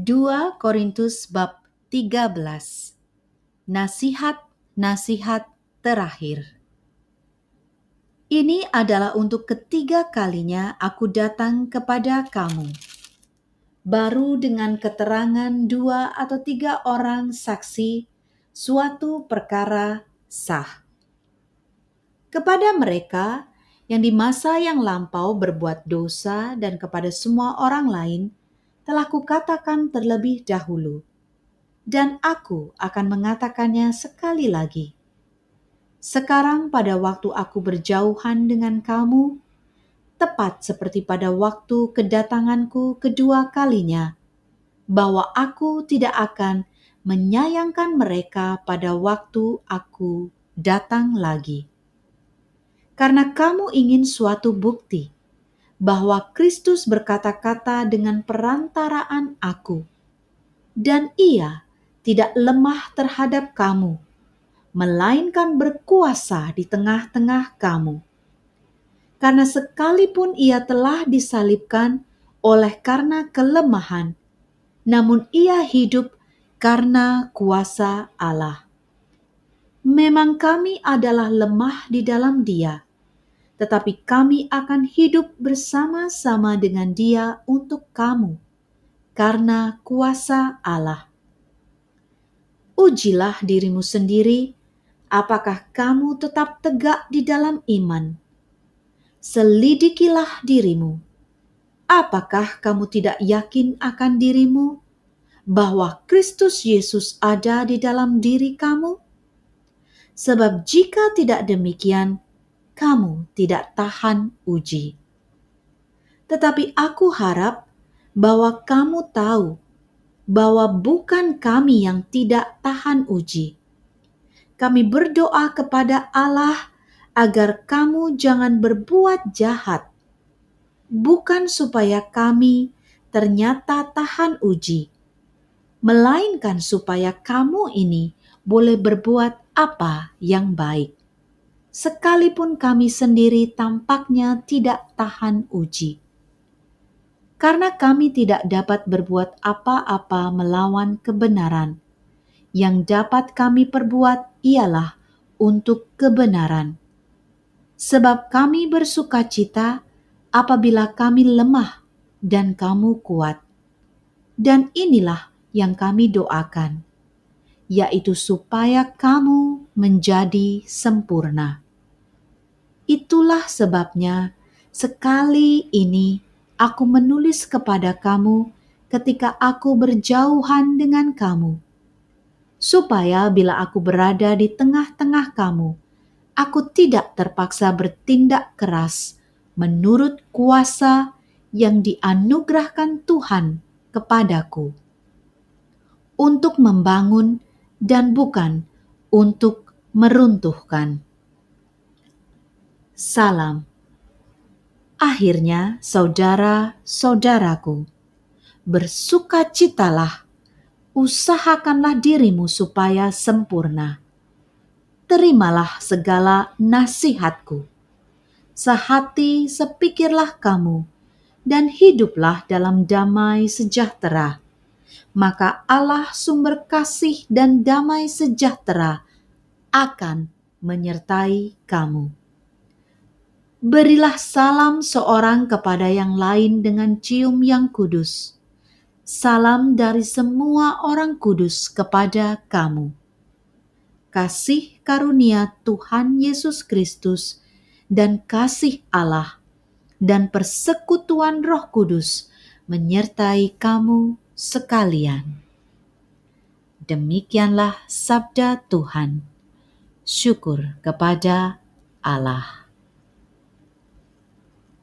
2 Korintus bab 13 Nasihat-nasihat terakhir Ini adalah untuk ketiga kalinya aku datang kepada kamu. Baru dengan keterangan dua atau tiga orang saksi, suatu perkara sah. Kepada mereka yang di masa yang lampau berbuat dosa dan kepada semua orang lain, telah kukatakan terlebih dahulu, dan aku akan mengatakannya sekali lagi. Sekarang, pada waktu aku berjauhan dengan kamu, tepat seperti pada waktu kedatanganku kedua kalinya, bahwa aku tidak akan menyayangkan mereka pada waktu aku datang lagi. Karena kamu ingin suatu bukti bahwa Kristus berkata-kata dengan perantaraan aku, dan Ia tidak lemah terhadap kamu, melainkan berkuasa di tengah-tengah kamu. Karena sekalipun Ia telah disalibkan oleh karena kelemahan, namun Ia hidup karena kuasa Allah. Memang kami adalah lemah di dalam Dia tetapi kami akan hidup bersama-sama dengan Dia untuk kamu, karena kuasa Allah. Ujilah dirimu sendiri, apakah kamu tetap tegak di dalam iman. Selidikilah dirimu, apakah kamu tidak yakin akan dirimu bahwa Kristus Yesus ada di dalam diri kamu? Sebab jika tidak demikian, kamu tidak tahan uji. Tetapi aku harap bahwa kamu tahu bahwa bukan kami yang tidak tahan uji. Kami berdoa kepada Allah agar kamu jangan berbuat jahat, bukan supaya kami ternyata tahan uji, melainkan supaya kamu ini boleh berbuat apa yang baik sekalipun kami sendiri tampaknya tidak tahan uji. Karena kami tidak dapat berbuat apa-apa melawan kebenaran, yang dapat kami perbuat ialah untuk kebenaran. Sebab kami bersuka cita apabila kami lemah dan kamu kuat. Dan inilah yang kami doakan, yaitu supaya kamu menjadi sempurna. Itulah sebabnya sekali ini aku menulis kepada kamu ketika aku berjauhan dengan kamu, supaya bila aku berada di tengah-tengah kamu, aku tidak terpaksa bertindak keras menurut kuasa yang dianugerahkan Tuhan kepadaku untuk membangun dan bukan untuk meruntuhkan. Salam. Akhirnya, saudara-saudaraku, bersukacitalah, usahakanlah dirimu supaya sempurna. Terimalah segala nasihatku. Sehati sepikirlah kamu, dan hiduplah dalam damai sejahtera. Maka Allah sumber kasih dan damai sejahtera akan menyertai kamu. Berilah salam seorang kepada yang lain dengan cium yang kudus. Salam dari semua orang kudus kepada kamu. Kasih karunia Tuhan Yesus Kristus dan kasih Allah dan persekutuan Roh Kudus menyertai kamu sekalian. Demikianlah sabda Tuhan. Syukur kepada Allah.